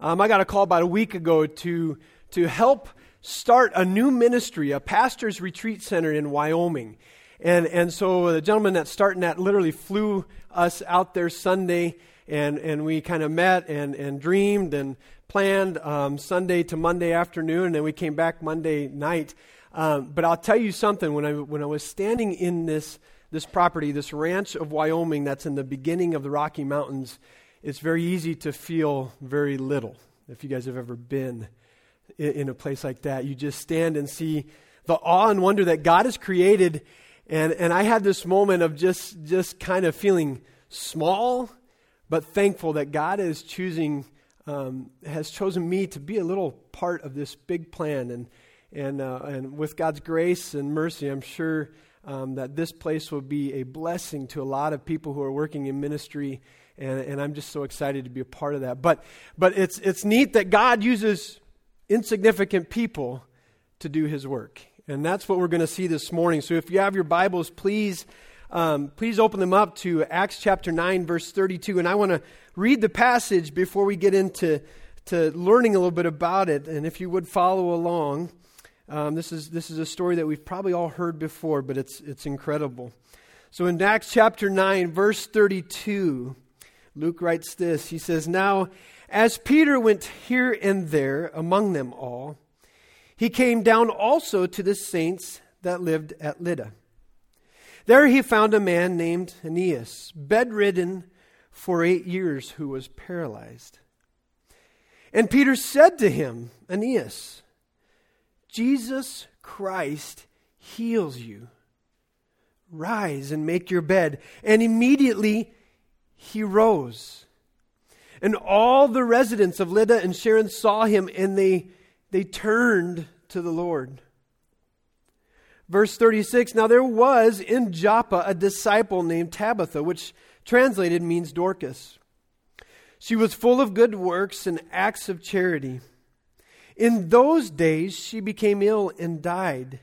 Um, I got a call about a week ago to, to help start a new ministry, a pastor's retreat center in Wyoming. And, and so the gentleman that's starting that literally flew us out there Sunday, and, and we kind of met and, and dreamed and planned um, Sunday to Monday afternoon, and then we came back Monday night. Um, but I'll tell you something, when I, when I was standing in this, this property, this ranch of Wyoming that's in the beginning of the Rocky Mountains, it's very easy to feel very little. If you guys have ever been in, in a place like that, you just stand and see the awe and wonder that God has created. And, and I had this moment of just, just kind of feeling small, but thankful that God is choosing, um, has chosen me to be a little part of this big plan. And, and, uh, and with God's grace and mercy, I'm sure um, that this place will be a blessing to a lot of people who are working in ministry and, and I'm just so excited to be a part of that. But, but it's, it's neat that God uses insignificant people to do his work. And that's what we're going to see this morning. So if you have your Bibles, please, um, please open them up to Acts chapter 9, verse 32. And I want to read the passage before we get into to learning a little bit about it. And if you would follow along, um, this, is, this is a story that we've probably all heard before, but it's, it's incredible. So in Acts chapter 9, verse 32, Luke writes this He says, Now, as Peter went here and there among them all, he came down also to the saints that lived at Lydda. There he found a man named Aeneas, bedridden for eight years, who was paralyzed. And Peter said to him, Aeneas, Jesus Christ heals you. Rise and make your bed. And immediately he rose. And all the residents of Lydda and Sharon saw him, and they, they turned to the Lord. Verse 36 Now there was in Joppa a disciple named Tabitha, which translated means Dorcas. She was full of good works and acts of charity. In those days she became ill and died.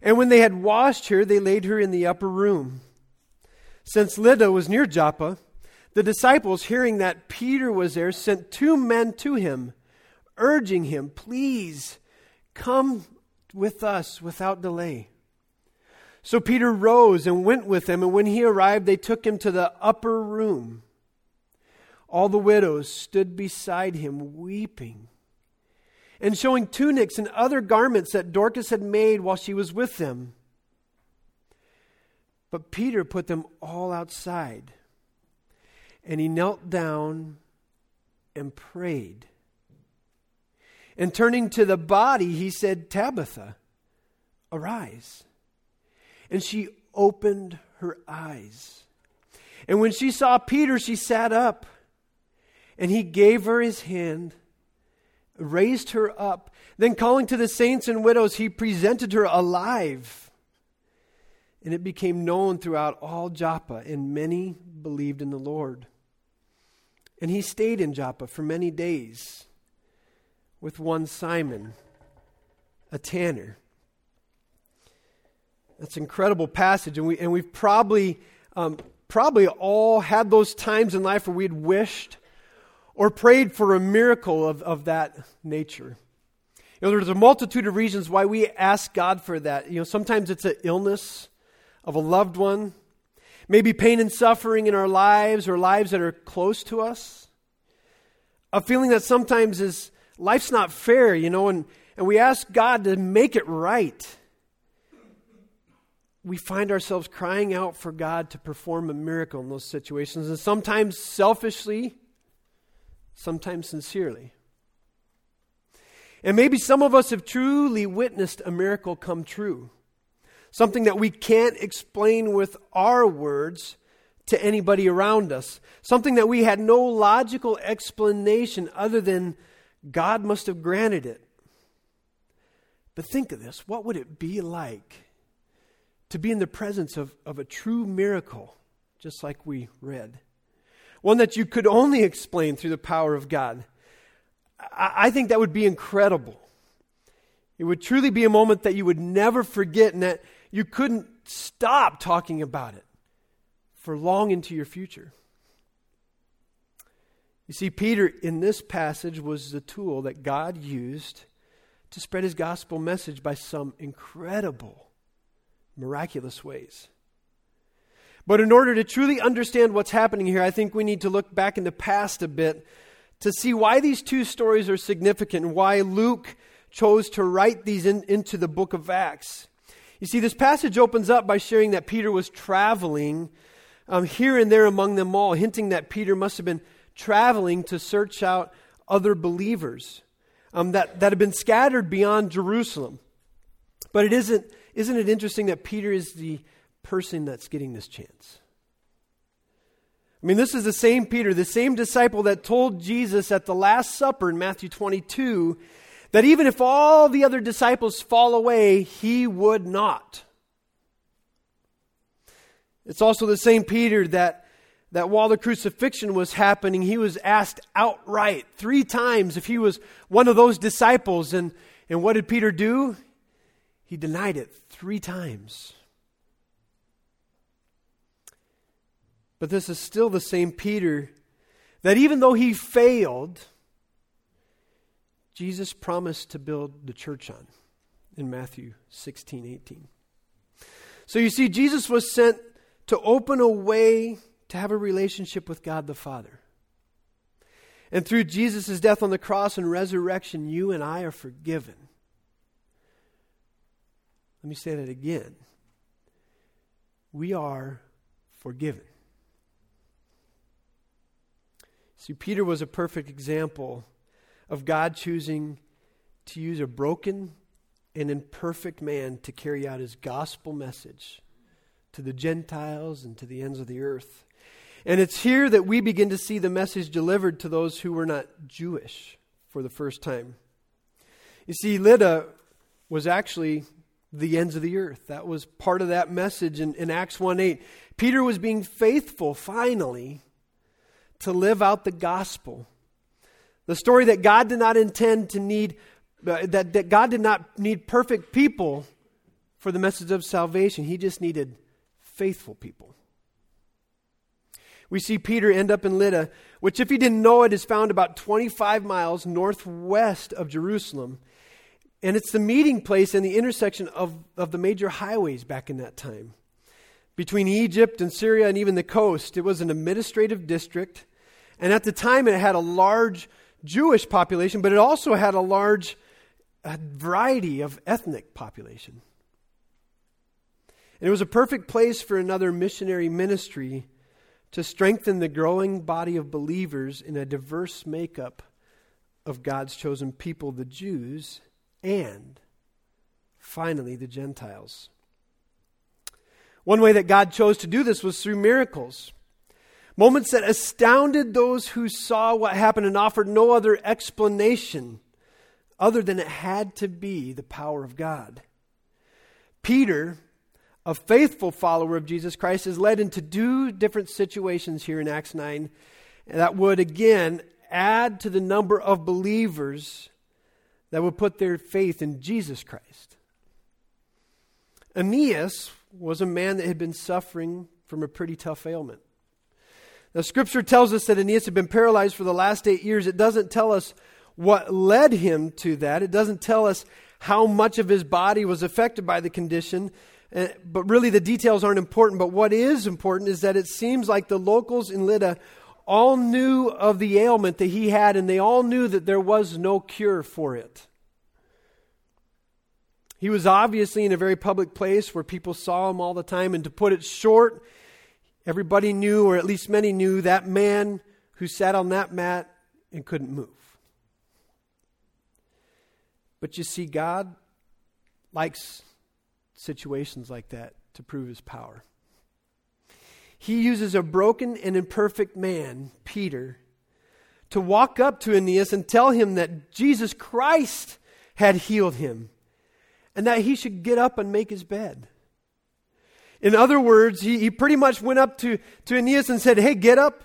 And when they had washed her, they laid her in the upper room. Since Lydda was near Joppa, the disciples, hearing that Peter was there, sent two men to him, urging him, Please come with us without delay. So Peter rose and went with them, and when he arrived, they took him to the upper room. All the widows stood beside him, weeping, and showing tunics and other garments that Dorcas had made while she was with them. But Peter put them all outside, and he knelt down and prayed. And turning to the body, he said, Tabitha, arise. And she opened her eyes. And when she saw Peter, she sat up. And he gave her his hand, raised her up. Then, calling to the saints and widows, he presented her alive. And it became known throughout all Joppa, and many believed in the Lord. And he stayed in Joppa for many days with one Simon, a tanner. That's an incredible passage, and, we, and we've probably, um, probably all had those times in life where we'd wished or prayed for a miracle of, of that nature. You know, there's a multitude of reasons why we ask God for that. You know, sometimes it's an illness of a loved one, maybe pain and suffering in our lives or lives that are close to us. A feeling that sometimes is life's not fair, you know, and, and we ask God to make it right. We find ourselves crying out for God to perform a miracle in those situations, and sometimes selfishly, sometimes sincerely. And maybe some of us have truly witnessed a miracle come true something that we can't explain with our words to anybody around us, something that we had no logical explanation other than God must have granted it. But think of this what would it be like to be in the presence of, of a true miracle, just like we read? One that you could only explain through the power of God. I, I think that would be incredible. It would truly be a moment that you would never forget, and that you couldn't stop talking about it for long into your future. You see, Peter in this passage was the tool that God used to spread his gospel message by some incredible, miraculous ways. But in order to truly understand what's happening here, I think we need to look back in the past a bit to see why these two stories are significant and why Luke chose to write these in, into the book of Acts. You see, this passage opens up by sharing that Peter was traveling um, here and there among them all, hinting that Peter must have been traveling to search out other believers um, that, that have been scattered beyond Jerusalem. But it isn't, isn't it interesting that Peter is the person that's getting this chance? I mean, this is the same Peter, the same disciple that told Jesus at the Last Supper in Matthew 22 that even if all the other disciples fall away, he would not. It's also the same Peter that, that while the crucifixion was happening, he was asked outright three times if he was one of those disciples. And, and what did Peter do? He denied it three times. But this is still the same Peter that even though he failed, Jesus promised to build the church on in Matthew 16, 18. So you see, Jesus was sent to open a way to have a relationship with God the Father. And through Jesus' death on the cross and resurrection, you and I are forgiven. Let me say that again. We are forgiven. See, Peter was a perfect example of God choosing to use a broken and imperfect man to carry out his gospel message to the Gentiles and to the ends of the earth. And it's here that we begin to see the message delivered to those who were not Jewish for the first time. You see, Lydda was actually the ends of the earth. That was part of that message in, in Acts 1 8. Peter was being faithful, finally, to live out the gospel. The story that God did not intend to need, uh, that, that God did not need perfect people for the message of salvation. He just needed faithful people. We see Peter end up in Lydda, which, if you didn't know it, is found about 25 miles northwest of Jerusalem. And it's the meeting place and the intersection of, of the major highways back in that time. Between Egypt and Syria and even the coast, it was an administrative district. And at the time, it had a large Jewish population, but it also had a large variety of ethnic population. And it was a perfect place for another missionary ministry to strengthen the growing body of believers in a diverse makeup of God's chosen people, the Jews, and finally the Gentiles. One way that God chose to do this was through miracles. Moments that astounded those who saw what happened and offered no other explanation other than it had to be the power of God. Peter a faithful follower of Jesus Christ is led into two different situations here in Acts 9 that would again add to the number of believers that would put their faith in Jesus Christ. Aeneas was a man that had been suffering from a pretty tough ailment. The scripture tells us that Aeneas had been paralyzed for the last eight years. It doesn't tell us what led him to that, it doesn't tell us how much of his body was affected by the condition. Uh, but really, the details aren't important. But what is important is that it seems like the locals in Lydda all knew of the ailment that he had, and they all knew that there was no cure for it. He was obviously in a very public place where people saw him all the time. And to put it short, everybody knew, or at least many knew, that man who sat on that mat and couldn't move. But you see, God likes situations like that to prove his power. He uses a broken and imperfect man, Peter, to walk up to Aeneas and tell him that Jesus Christ had healed him and that he should get up and make his bed. In other words, he, he pretty much went up to, to Aeneas and said, Hey, get up,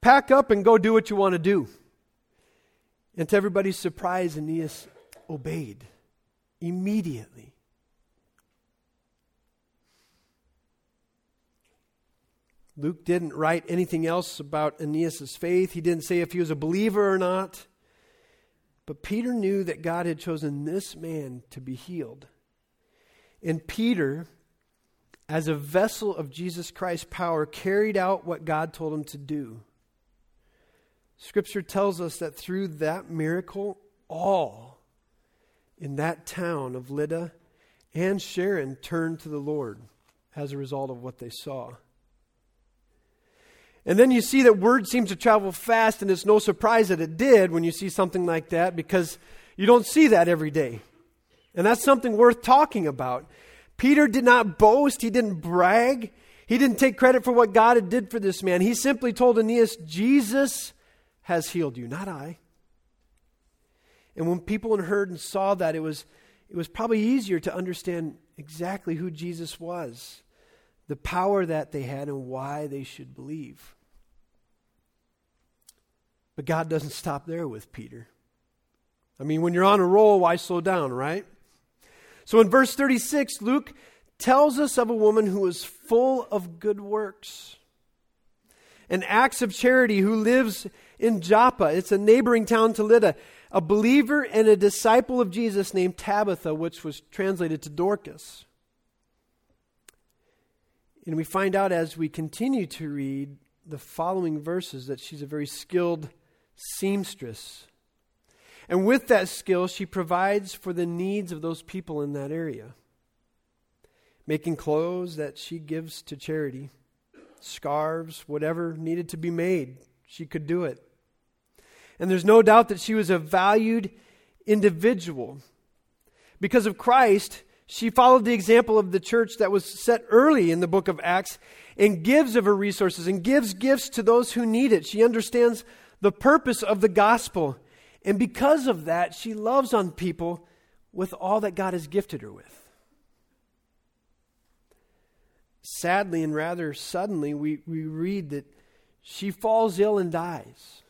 pack up, and go do what you want to do. And to everybody's surprise, Aeneas obeyed immediately. Luke didn't write anything else about Aeneas' faith. He didn't say if he was a believer or not. But Peter knew that God had chosen this man to be healed. And Peter, as a vessel of Jesus Christ's power, carried out what God told him to do. Scripture tells us that through that miracle, all in that town of Lydda and Sharon turned to the Lord as a result of what they saw. And then you see that word seems to travel fast, and it's no surprise that it did when you see something like that because you don't see that every day. And that's something worth talking about. Peter did not boast, he didn't brag, he didn't take credit for what God had did for this man. He simply told Aeneas, Jesus has healed you, not I. And when people heard and saw that, it was, it was probably easier to understand exactly who Jesus was the power that they had and why they should believe. But God doesn't stop there with Peter. I mean, when you're on a roll, why slow down, right? So in verse 36, Luke tells us of a woman who is full of good works and acts of charity who lives in Joppa. It's a neighboring town to Lydda. A believer and a disciple of Jesus named Tabitha, which was translated to Dorcas. And we find out as we continue to read the following verses that she's a very skilled seamstress. And with that skill, she provides for the needs of those people in that area. Making clothes that she gives to charity, scarves, whatever needed to be made, she could do it. And there's no doubt that she was a valued individual. Because of Christ, she followed the example of the church that was set early in the book of Acts and gives of her resources and gives gifts to those who need it. She understands the purpose of the gospel. And because of that, she loves on people with all that God has gifted her with. Sadly and rather suddenly, we, we read that she falls ill and dies.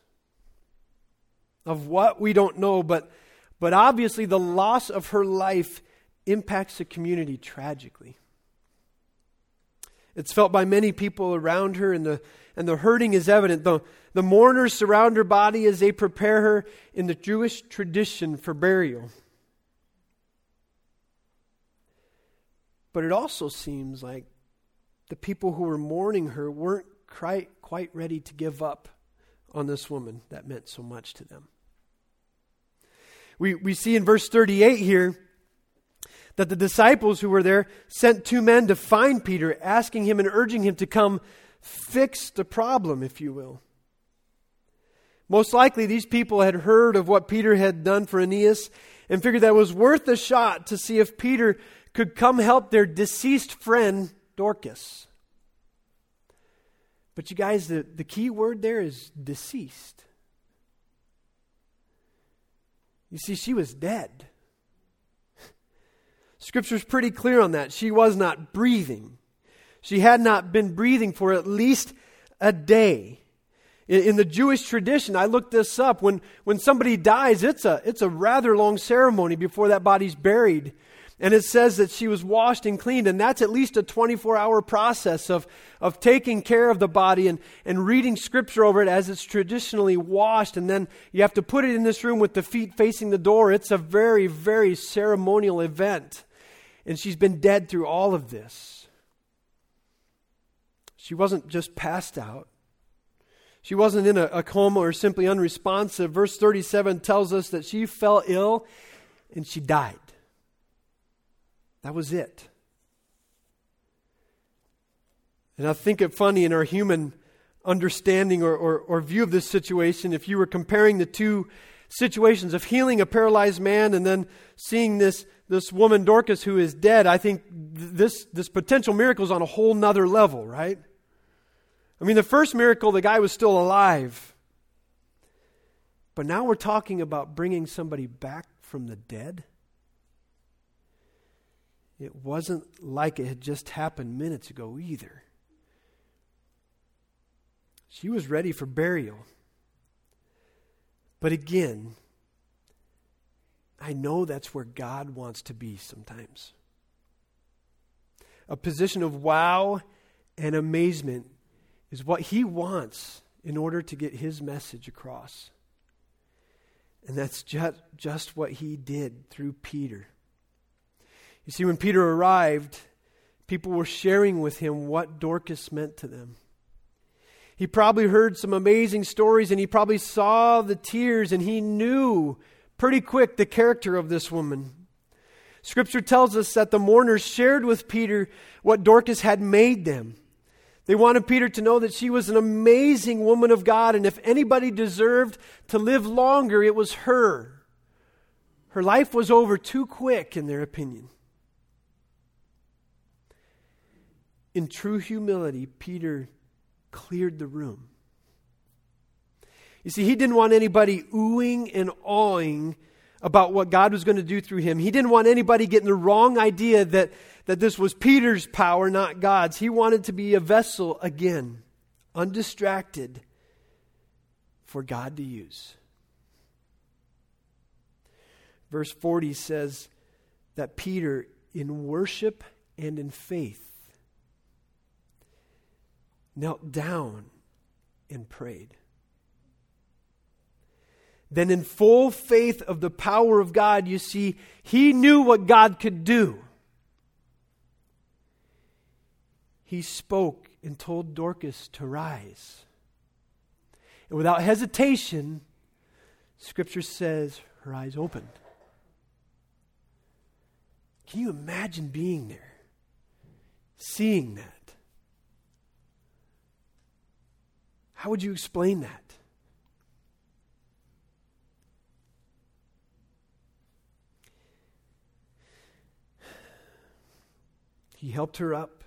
Of what we don't know, but, but obviously the loss of her life impacts the community tragically. It's felt by many people around her, and the, and the hurting is evident. The, the mourners surround her body as they prepare her in the Jewish tradition for burial. But it also seems like the people who were mourning her weren't quite, quite ready to give up on this woman that meant so much to them. We, we see in verse 38 here that the disciples who were there sent two men to find Peter, asking him and urging him to come fix the problem, if you will. Most likely, these people had heard of what Peter had done for Aeneas and figured that was worth a shot to see if Peter could come help their deceased friend, Dorcas. But you guys, the, the key word there is deceased. You see, she was dead. Scripture's pretty clear on that. She was not breathing. She had not been breathing for at least a day. In, the Jewish tradition, I looked this up. When, when somebody dies, it's a, it's a rather long ceremony before that body's buried. And it says that she was washed and cleaned, and that's at least a 24 hour process of, of taking care of the body and, and reading scripture over it as it's traditionally washed. And then you have to put it in this room with the feet facing the door. It's a very, very ceremonial event. And she's been dead through all of this. She wasn't just passed out. She wasn't in a, a, coma or simply unresponsive. Verse 37 tells us that she fell ill and she died. That was it. And I think it funny in our human understanding or, or, or view of this situation, if you were comparing the two situations of healing a paralyzed man and then seeing this this woman Dorcas who is dead, I think this, this potential miracle is on a whole nother level, right? I mean, the first miracle, the guy was still alive. But now we're talking about bringing somebody back from the dead. It wasn't like it had just happened minutes ago either. She was ready for burial. But again, I know that's where God wants to be sometimes. A position of wow and amazement is what he wants in order to get his message across. And that's just, just what he did through Peter. You see, when Peter arrived, people were sharing with him what Dorcas meant to them. He probably heard some amazing stories and he probably saw the tears and he knew pretty quick the character of this woman. Scripture tells us that the mourners shared with Peter what Dorcas had made them. They wanted Peter to know that she was an amazing woman of God, and if anybody deserved to live longer, it was her. Her life was over too quick, in their opinion. In true humility, Peter cleared the room. You see, he didn't want anybody oohing and awing about what God was going to do through him. He didn't want anybody getting the wrong idea that, that this was Peter's power, not God's. He wanted to be a vessel again, undistracted, for God to use. Verse 40 says that Peter, in worship and in faith, knelt down and prayed. Then, in full faith of the power of God, you see, he knew what God could do. He spoke and told Dorcas to rise. And without hesitation, Scripture says her eyes opened. Can you imagine being there, seeing that? How would you explain that? He helped her up,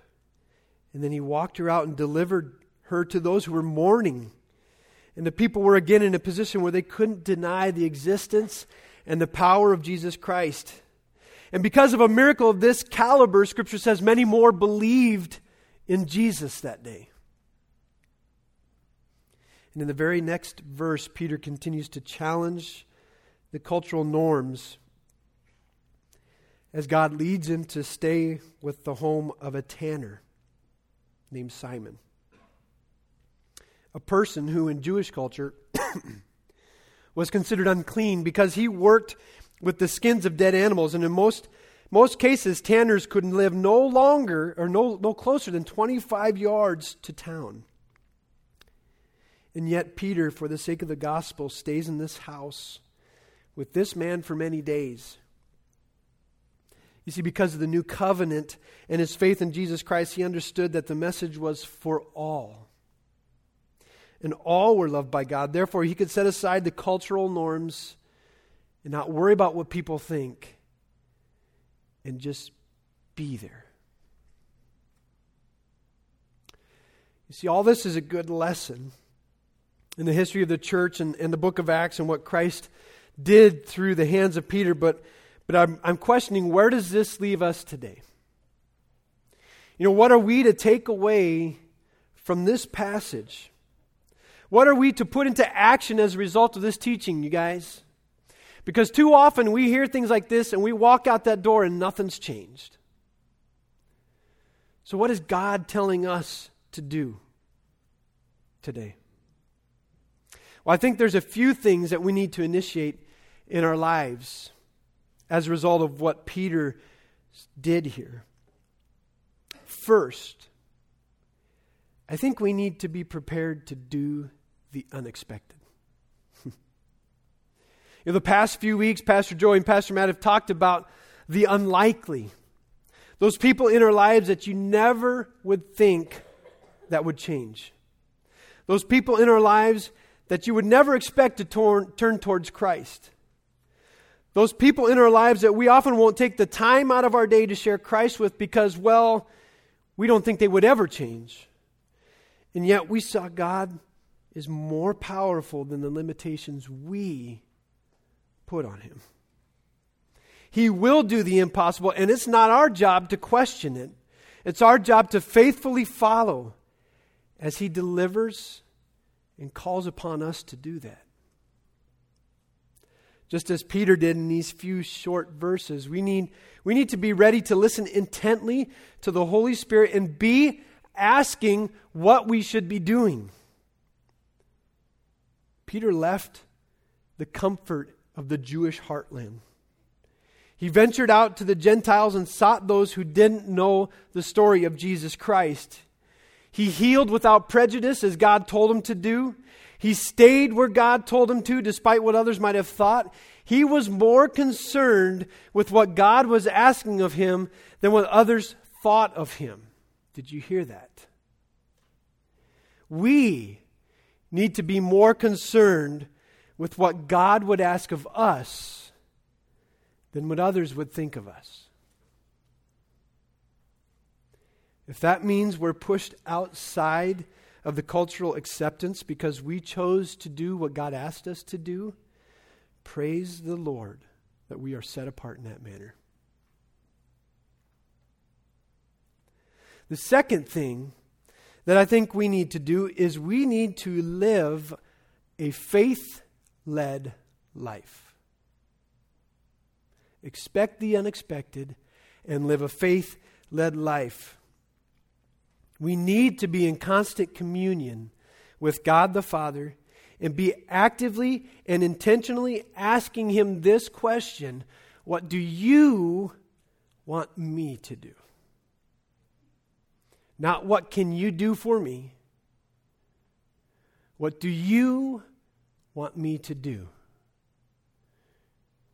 and then he walked her out and delivered her to those who were mourning. And the people were again in a position where they couldn't deny the existence and the power of Jesus Christ. And because of a miracle of this caliber, Scripture says many more believed in Jesus that day. And in the very next verse, Peter continues to challenge the cultural norms as God leads him to stay with the home of a tanner named Simon. A person who, in Jewish culture, was considered unclean because he worked with the skins of dead animals. And in most, most cases, tanners couldn't live no longer or no, no closer than 25 yards to town. And yet, Peter, for the sake of the gospel, stays in this house with this man for many days. You see, because of the new covenant and his faith in Jesus Christ, he understood that the message was for all. And all were loved by God. Therefore, he could set aside the cultural norms and not worry about what people think and just be there. You see, all this is a good lesson in the history of the church and, and the book of Acts and what Christ did through the hands of Peter, but but I'm, I'm questioning where does this leave us today? You know, what are we to take away from this passage? What are we to put into action as a result of this teaching, you guys? Because too often we hear things like this and we walk out that door and nothing's changed. So, what is God telling us to do today? Well, I think there's a few things that we need to initiate in our lives as a result of what Peter did here. First, I think we need to be prepared to do the unexpected. In the past few weeks, Pastor Joey and Pastor Matt have talked about the unlikely. Those people in our lives that you never would think that would change. Those people in our lives that you would never expect to turn towards Christ. Those people in our lives that we often won't take the time out of our day to share Christ with because, well, we don't think they would ever change. And yet we saw God is more powerful than the limitations we put on him. He will do the impossible, and it's not our job to question it. It's our job to faithfully follow as he delivers and calls upon us to do that just as Peter did in these few short verses. We need, we need to be ready to listen intently to the Holy Spirit and be asking what we should be doing. Peter left the comfort of the Jewish heartland. He ventured out to the Gentiles and sought those who didn't know the story of Jesus Christ. He healed without prejudice as God told him to do. He stayed where God told him to, despite what others might have thought. He was more concerned with what God was asking of him than what others thought of him. Did you hear that? We need to be more concerned with what God would ask of us than what others would think of us. If that means we're pushed outside of the cultural acceptance because we chose to do what God asked us to do, praise the Lord that we are set apart in that manner. The second thing that I think we need to do is we need to live a faith led life. Expect the unexpected and live a faith led life. We need to be in constant communion with God the Father and be actively and intentionally asking Him this question What do you want me to do? Not what can you do for me? What do you want me to do?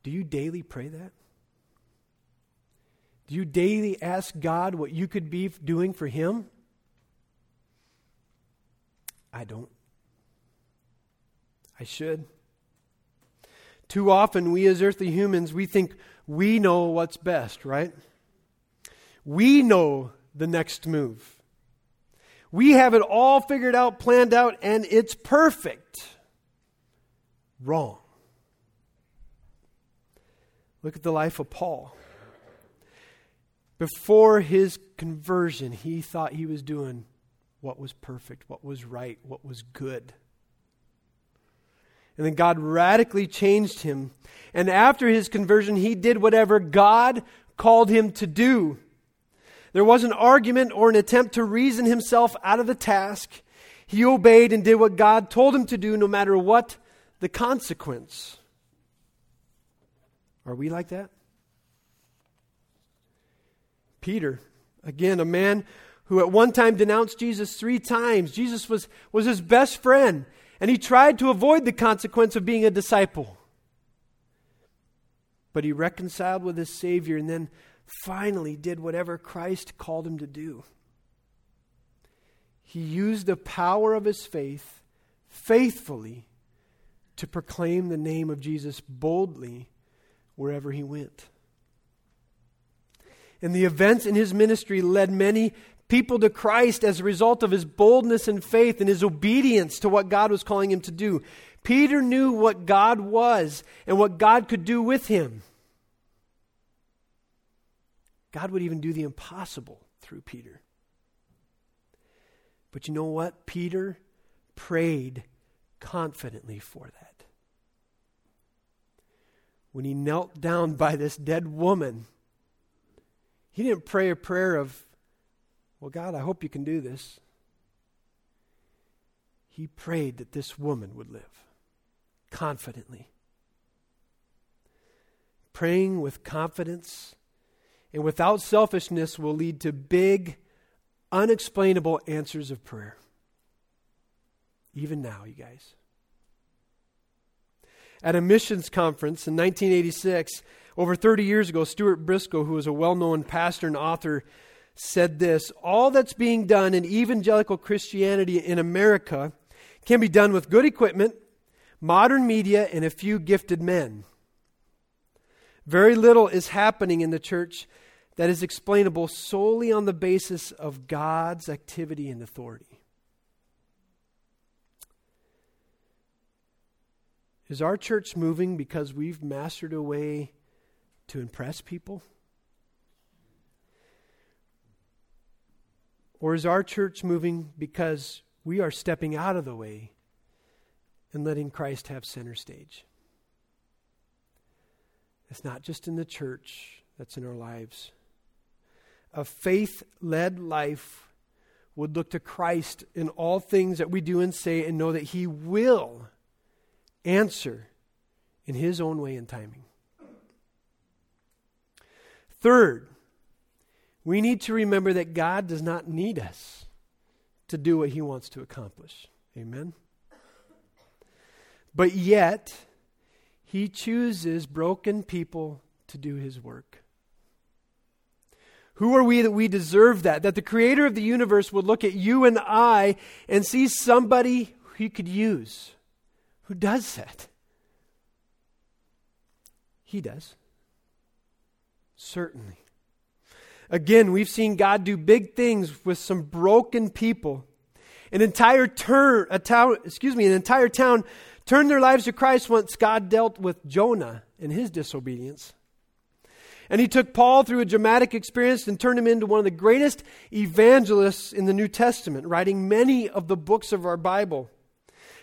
Do you daily pray that? Do you daily ask God what you could be doing for Him? I don't. I should. Too often, we as earthly humans, we think we know what's best, right? We know the next move. We have it all figured out, planned out, and it's perfect. Wrong. Look at the life of Paul. Before his conversion, he thought he was doing what was perfect, what was right, what was good. And then God radically changed him. And after his conversion, he did whatever God called him to do. There was an argument or an attempt to reason himself out of the task. He obeyed and did what God told him to do, no matter what the consequence. Are we like that? Peter, again, a man who at one time denounced Jesus three times. Jesus was, was his best friend, and he tried to avoid the consequence of being a disciple. But he reconciled with his Savior and then finally did whatever Christ called him to do. He used the power of his faith faithfully to proclaim the name of Jesus boldly wherever he went. And the events in his ministry led many people to Christ as a result of his boldness and faith and his obedience to what God was calling him to do. Peter knew what God was and what God could do with him. God would even do the impossible through Peter. But you know what? Peter prayed confidently for that. When he knelt down by this dead woman, he didn't pray a prayer of, well, God, I hope you can do this. He prayed that this woman would live confidently. Praying with confidence and without selfishness will lead to big, unexplainable answers of prayer. Even now, you guys. At a missions conference in 1986, over 30 years ago, Stuart Briscoe, who was a well known pastor and author, said this All that's being done in evangelical Christianity in America can be done with good equipment, modern media, and a few gifted men. Very little is happening in the church that is explainable solely on the basis of God's activity and authority. Is our church moving because we've mastered a way to impress people? Or is our church moving because we are stepping out of the way and letting Christ have center stage? It's not just in the church, that's in our lives. A faith led life would look to Christ in all things that we do and say and know that He will answer in His own way and timing. Third, we need to remember that God does not need us to do what He wants to accomplish. Amen? But yet, He chooses broken people to do His work. Who are we that we deserve that? That the creator of the universe would look at you and I and see somebody he could use. Who does that? He does. Certainly. Again, we've seen God do big things with some broken people. An entire turn, a town, excuse me, an entire town turned their lives to Christ once God dealt with Jonah and his disobedience. And he took Paul through a dramatic experience and turned him into one of the greatest evangelists in the New Testament, writing many of the books of our Bible.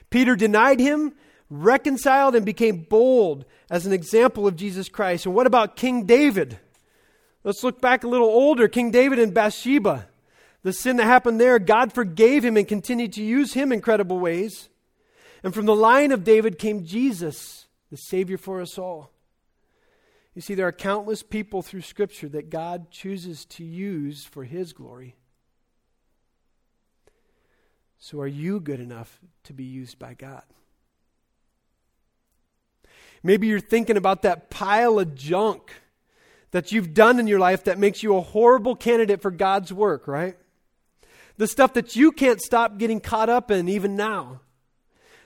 Peter denied him, reconciled, and became bold as an example of Jesus Christ. And what about King David? Let's look back a little older. King David and Bathsheba. The sin that happened there, God forgave him and continued to use him in incredible ways. And from the line of David came Jesus, the Savior for us all. You see, there are countless people through Scripture that God chooses to use for His glory. So, are you good enough to be used by God? Maybe you're thinking about that pile of junk that you've done in your life that makes you a horrible candidate for God's work, right? The stuff that you can't stop getting caught up in even now.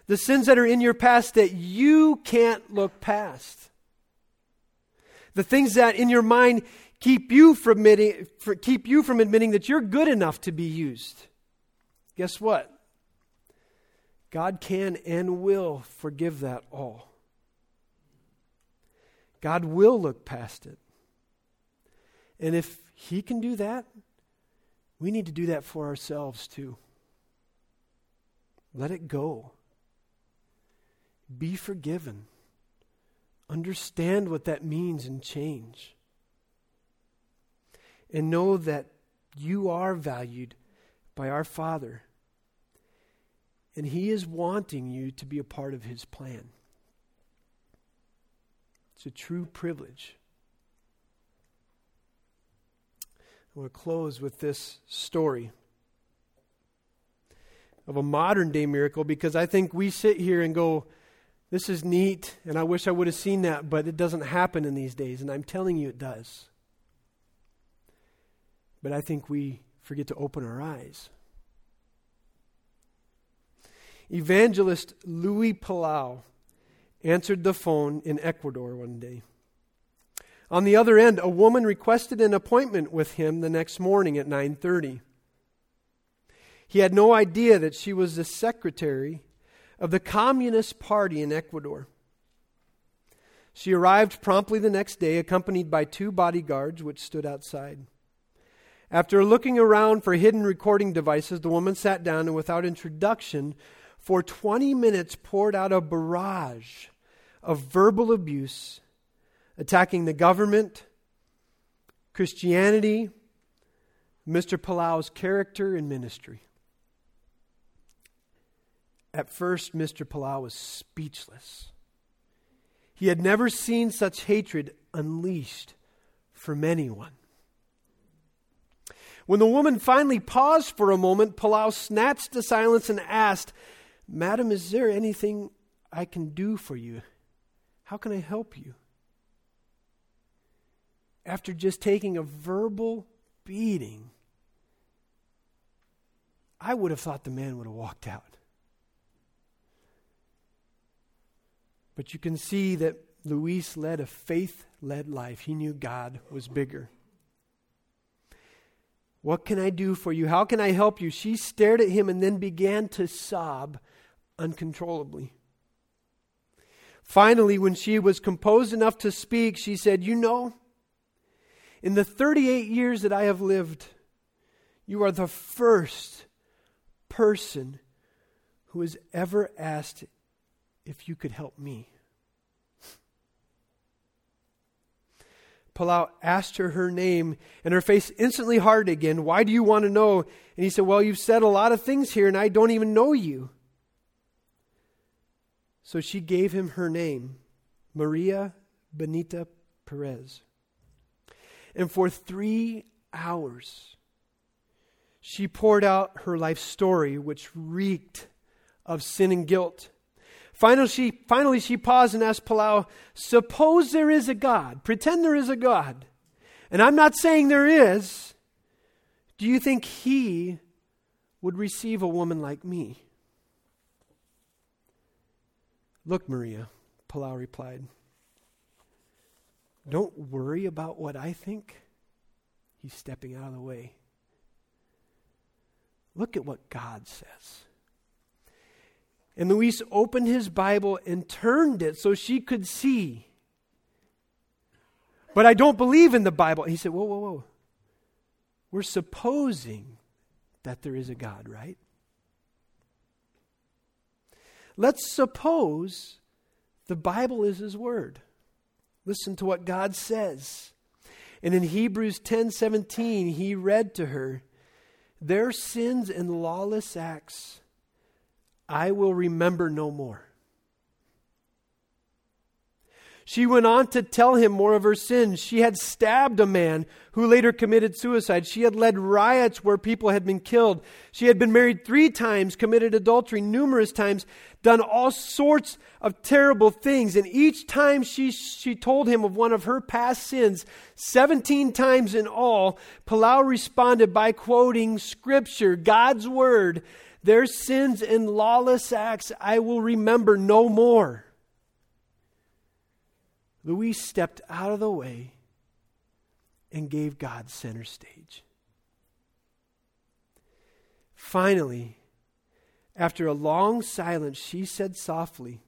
The sins that are in your past that you can't look past. The things that in your mind keep you from admitting, keep you from admitting that you're good enough to be used. Guess what? God can and will forgive that all. God will look past it. And if He can do that, we need to do that for ourselves too. Let it go. Be forgiven. Understand what that means and change. And know that you are valued by our Father. And He is wanting you to be a part of His plan. It's a true privilege. I want to close with this story of a modern day miracle because I think we sit here and go, this is neat, and I wish I would have seen that, but it doesn't happen in these days, and I'm telling you it does. But I think we forget to open our eyes. Evangelist Luis Palau answered the phone in Ecuador one day. On the other end, a woman requested an appointment with him the next morning at 9:30. He had no idea that she was the secretary of the Communist Party in Ecuador. She arrived promptly the next day, accompanied by two bodyguards which stood outside. After looking around for hidden recording devices, the woman sat down and, without introduction, for 20 minutes poured out a barrage of verbal abuse, attacking the government, Christianity, Mr. Palau's character and ministry. At first, Mr. Palau was speechless. He had never seen such hatred unleashed from anyone. When the woman finally paused for a moment, Palau snatched the silence and asked, Madam, is there anything I can do for you? How can I help you? After just taking a verbal beating, I would have thought the man would have walked out. But you can see that Luis led a faith led life. He knew God was bigger. What can I do for you? How can I help you? She stared at him and then began to sob uncontrollably. Finally, when she was composed enough to speak, she said, You know, in the 38 years that I have lived, you are the first person who has ever asked if you could help me. Palau asked her her name, and her face instantly hardened again. Why do you want to know? And he said, Well, you've said a lot of things here, and I don't even know you. So she gave him her name, Maria Benita Perez. And for three hours, she poured out her life story, which reeked of sin and guilt. Finally she, finally, she paused and asked Palau, Suppose there is a God. Pretend there is a God. And I'm not saying there is. Do you think he would receive a woman like me? Look, Maria, Palau replied. Don't worry about what I think. He's stepping out of the way. Look at what God says. And Luis opened his Bible and turned it so she could see. But I don't believe in the Bible. He said, Whoa, whoa, whoa. We're supposing that there is a God, right? Let's suppose the Bible is his word. Listen to what God says. And in Hebrews 10:17 he read to her, "Their sins and lawless acts I will remember no more." She went on to tell him more of her sins. She had stabbed a man who later committed suicide. She had led riots where people had been killed. She had been married three times, committed adultery numerous times, done all sorts of terrible things. And each time she, she told him of one of her past sins, 17 times in all, Palau responded by quoting Scripture, God's Word, Their sins and lawless acts I will remember no more. Luis stepped out of the way and gave God center stage. Finally, after a long silence, she said softly,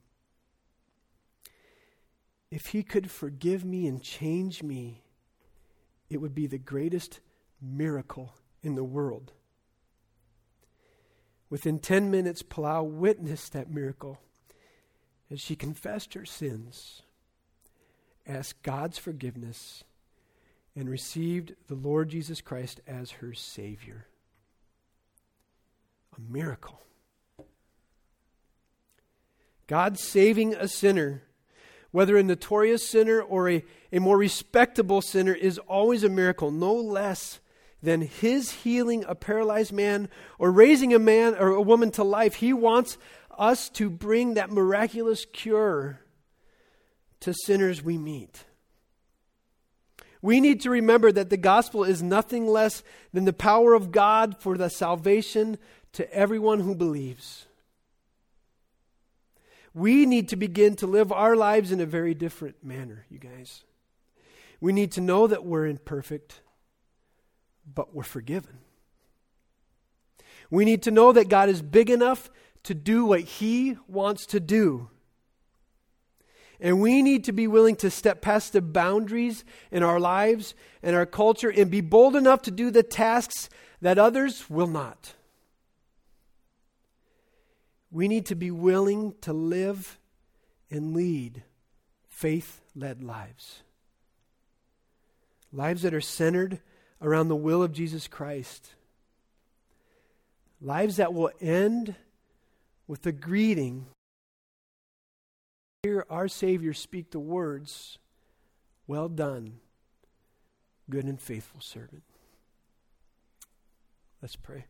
If he could forgive me and change me, it would be the greatest miracle in the world. Within 10 minutes, Palau witnessed that miracle as she confessed her sins asked God's forgiveness, and received the Lord Jesus Christ as her Savior. A miracle. God saving a sinner, whether a notorious sinner or a, a more respectable sinner, is always a miracle, no less than his healing a paralyzed man or raising a man or a woman to life. He wants us to bring that miraculous cure to sinners we meet. We need to remember that the gospel is nothing less than the power of God for the salvation to everyone who believes. We need to begin to live our lives in a very different manner, you guys. We need to know that we're imperfect, but we're forgiven. We need to know that God is big enough to do what He wants to do. And we need to be willing to step past the boundaries in our lives and our culture and be bold enough to do the tasks that others will not. We need to be willing to live and lead faith led lives. Lives that are centered around the will of Jesus Christ. Lives that will end with the greeting hear our Savior speak the words, Well done, good and faithful servant. Let's pray.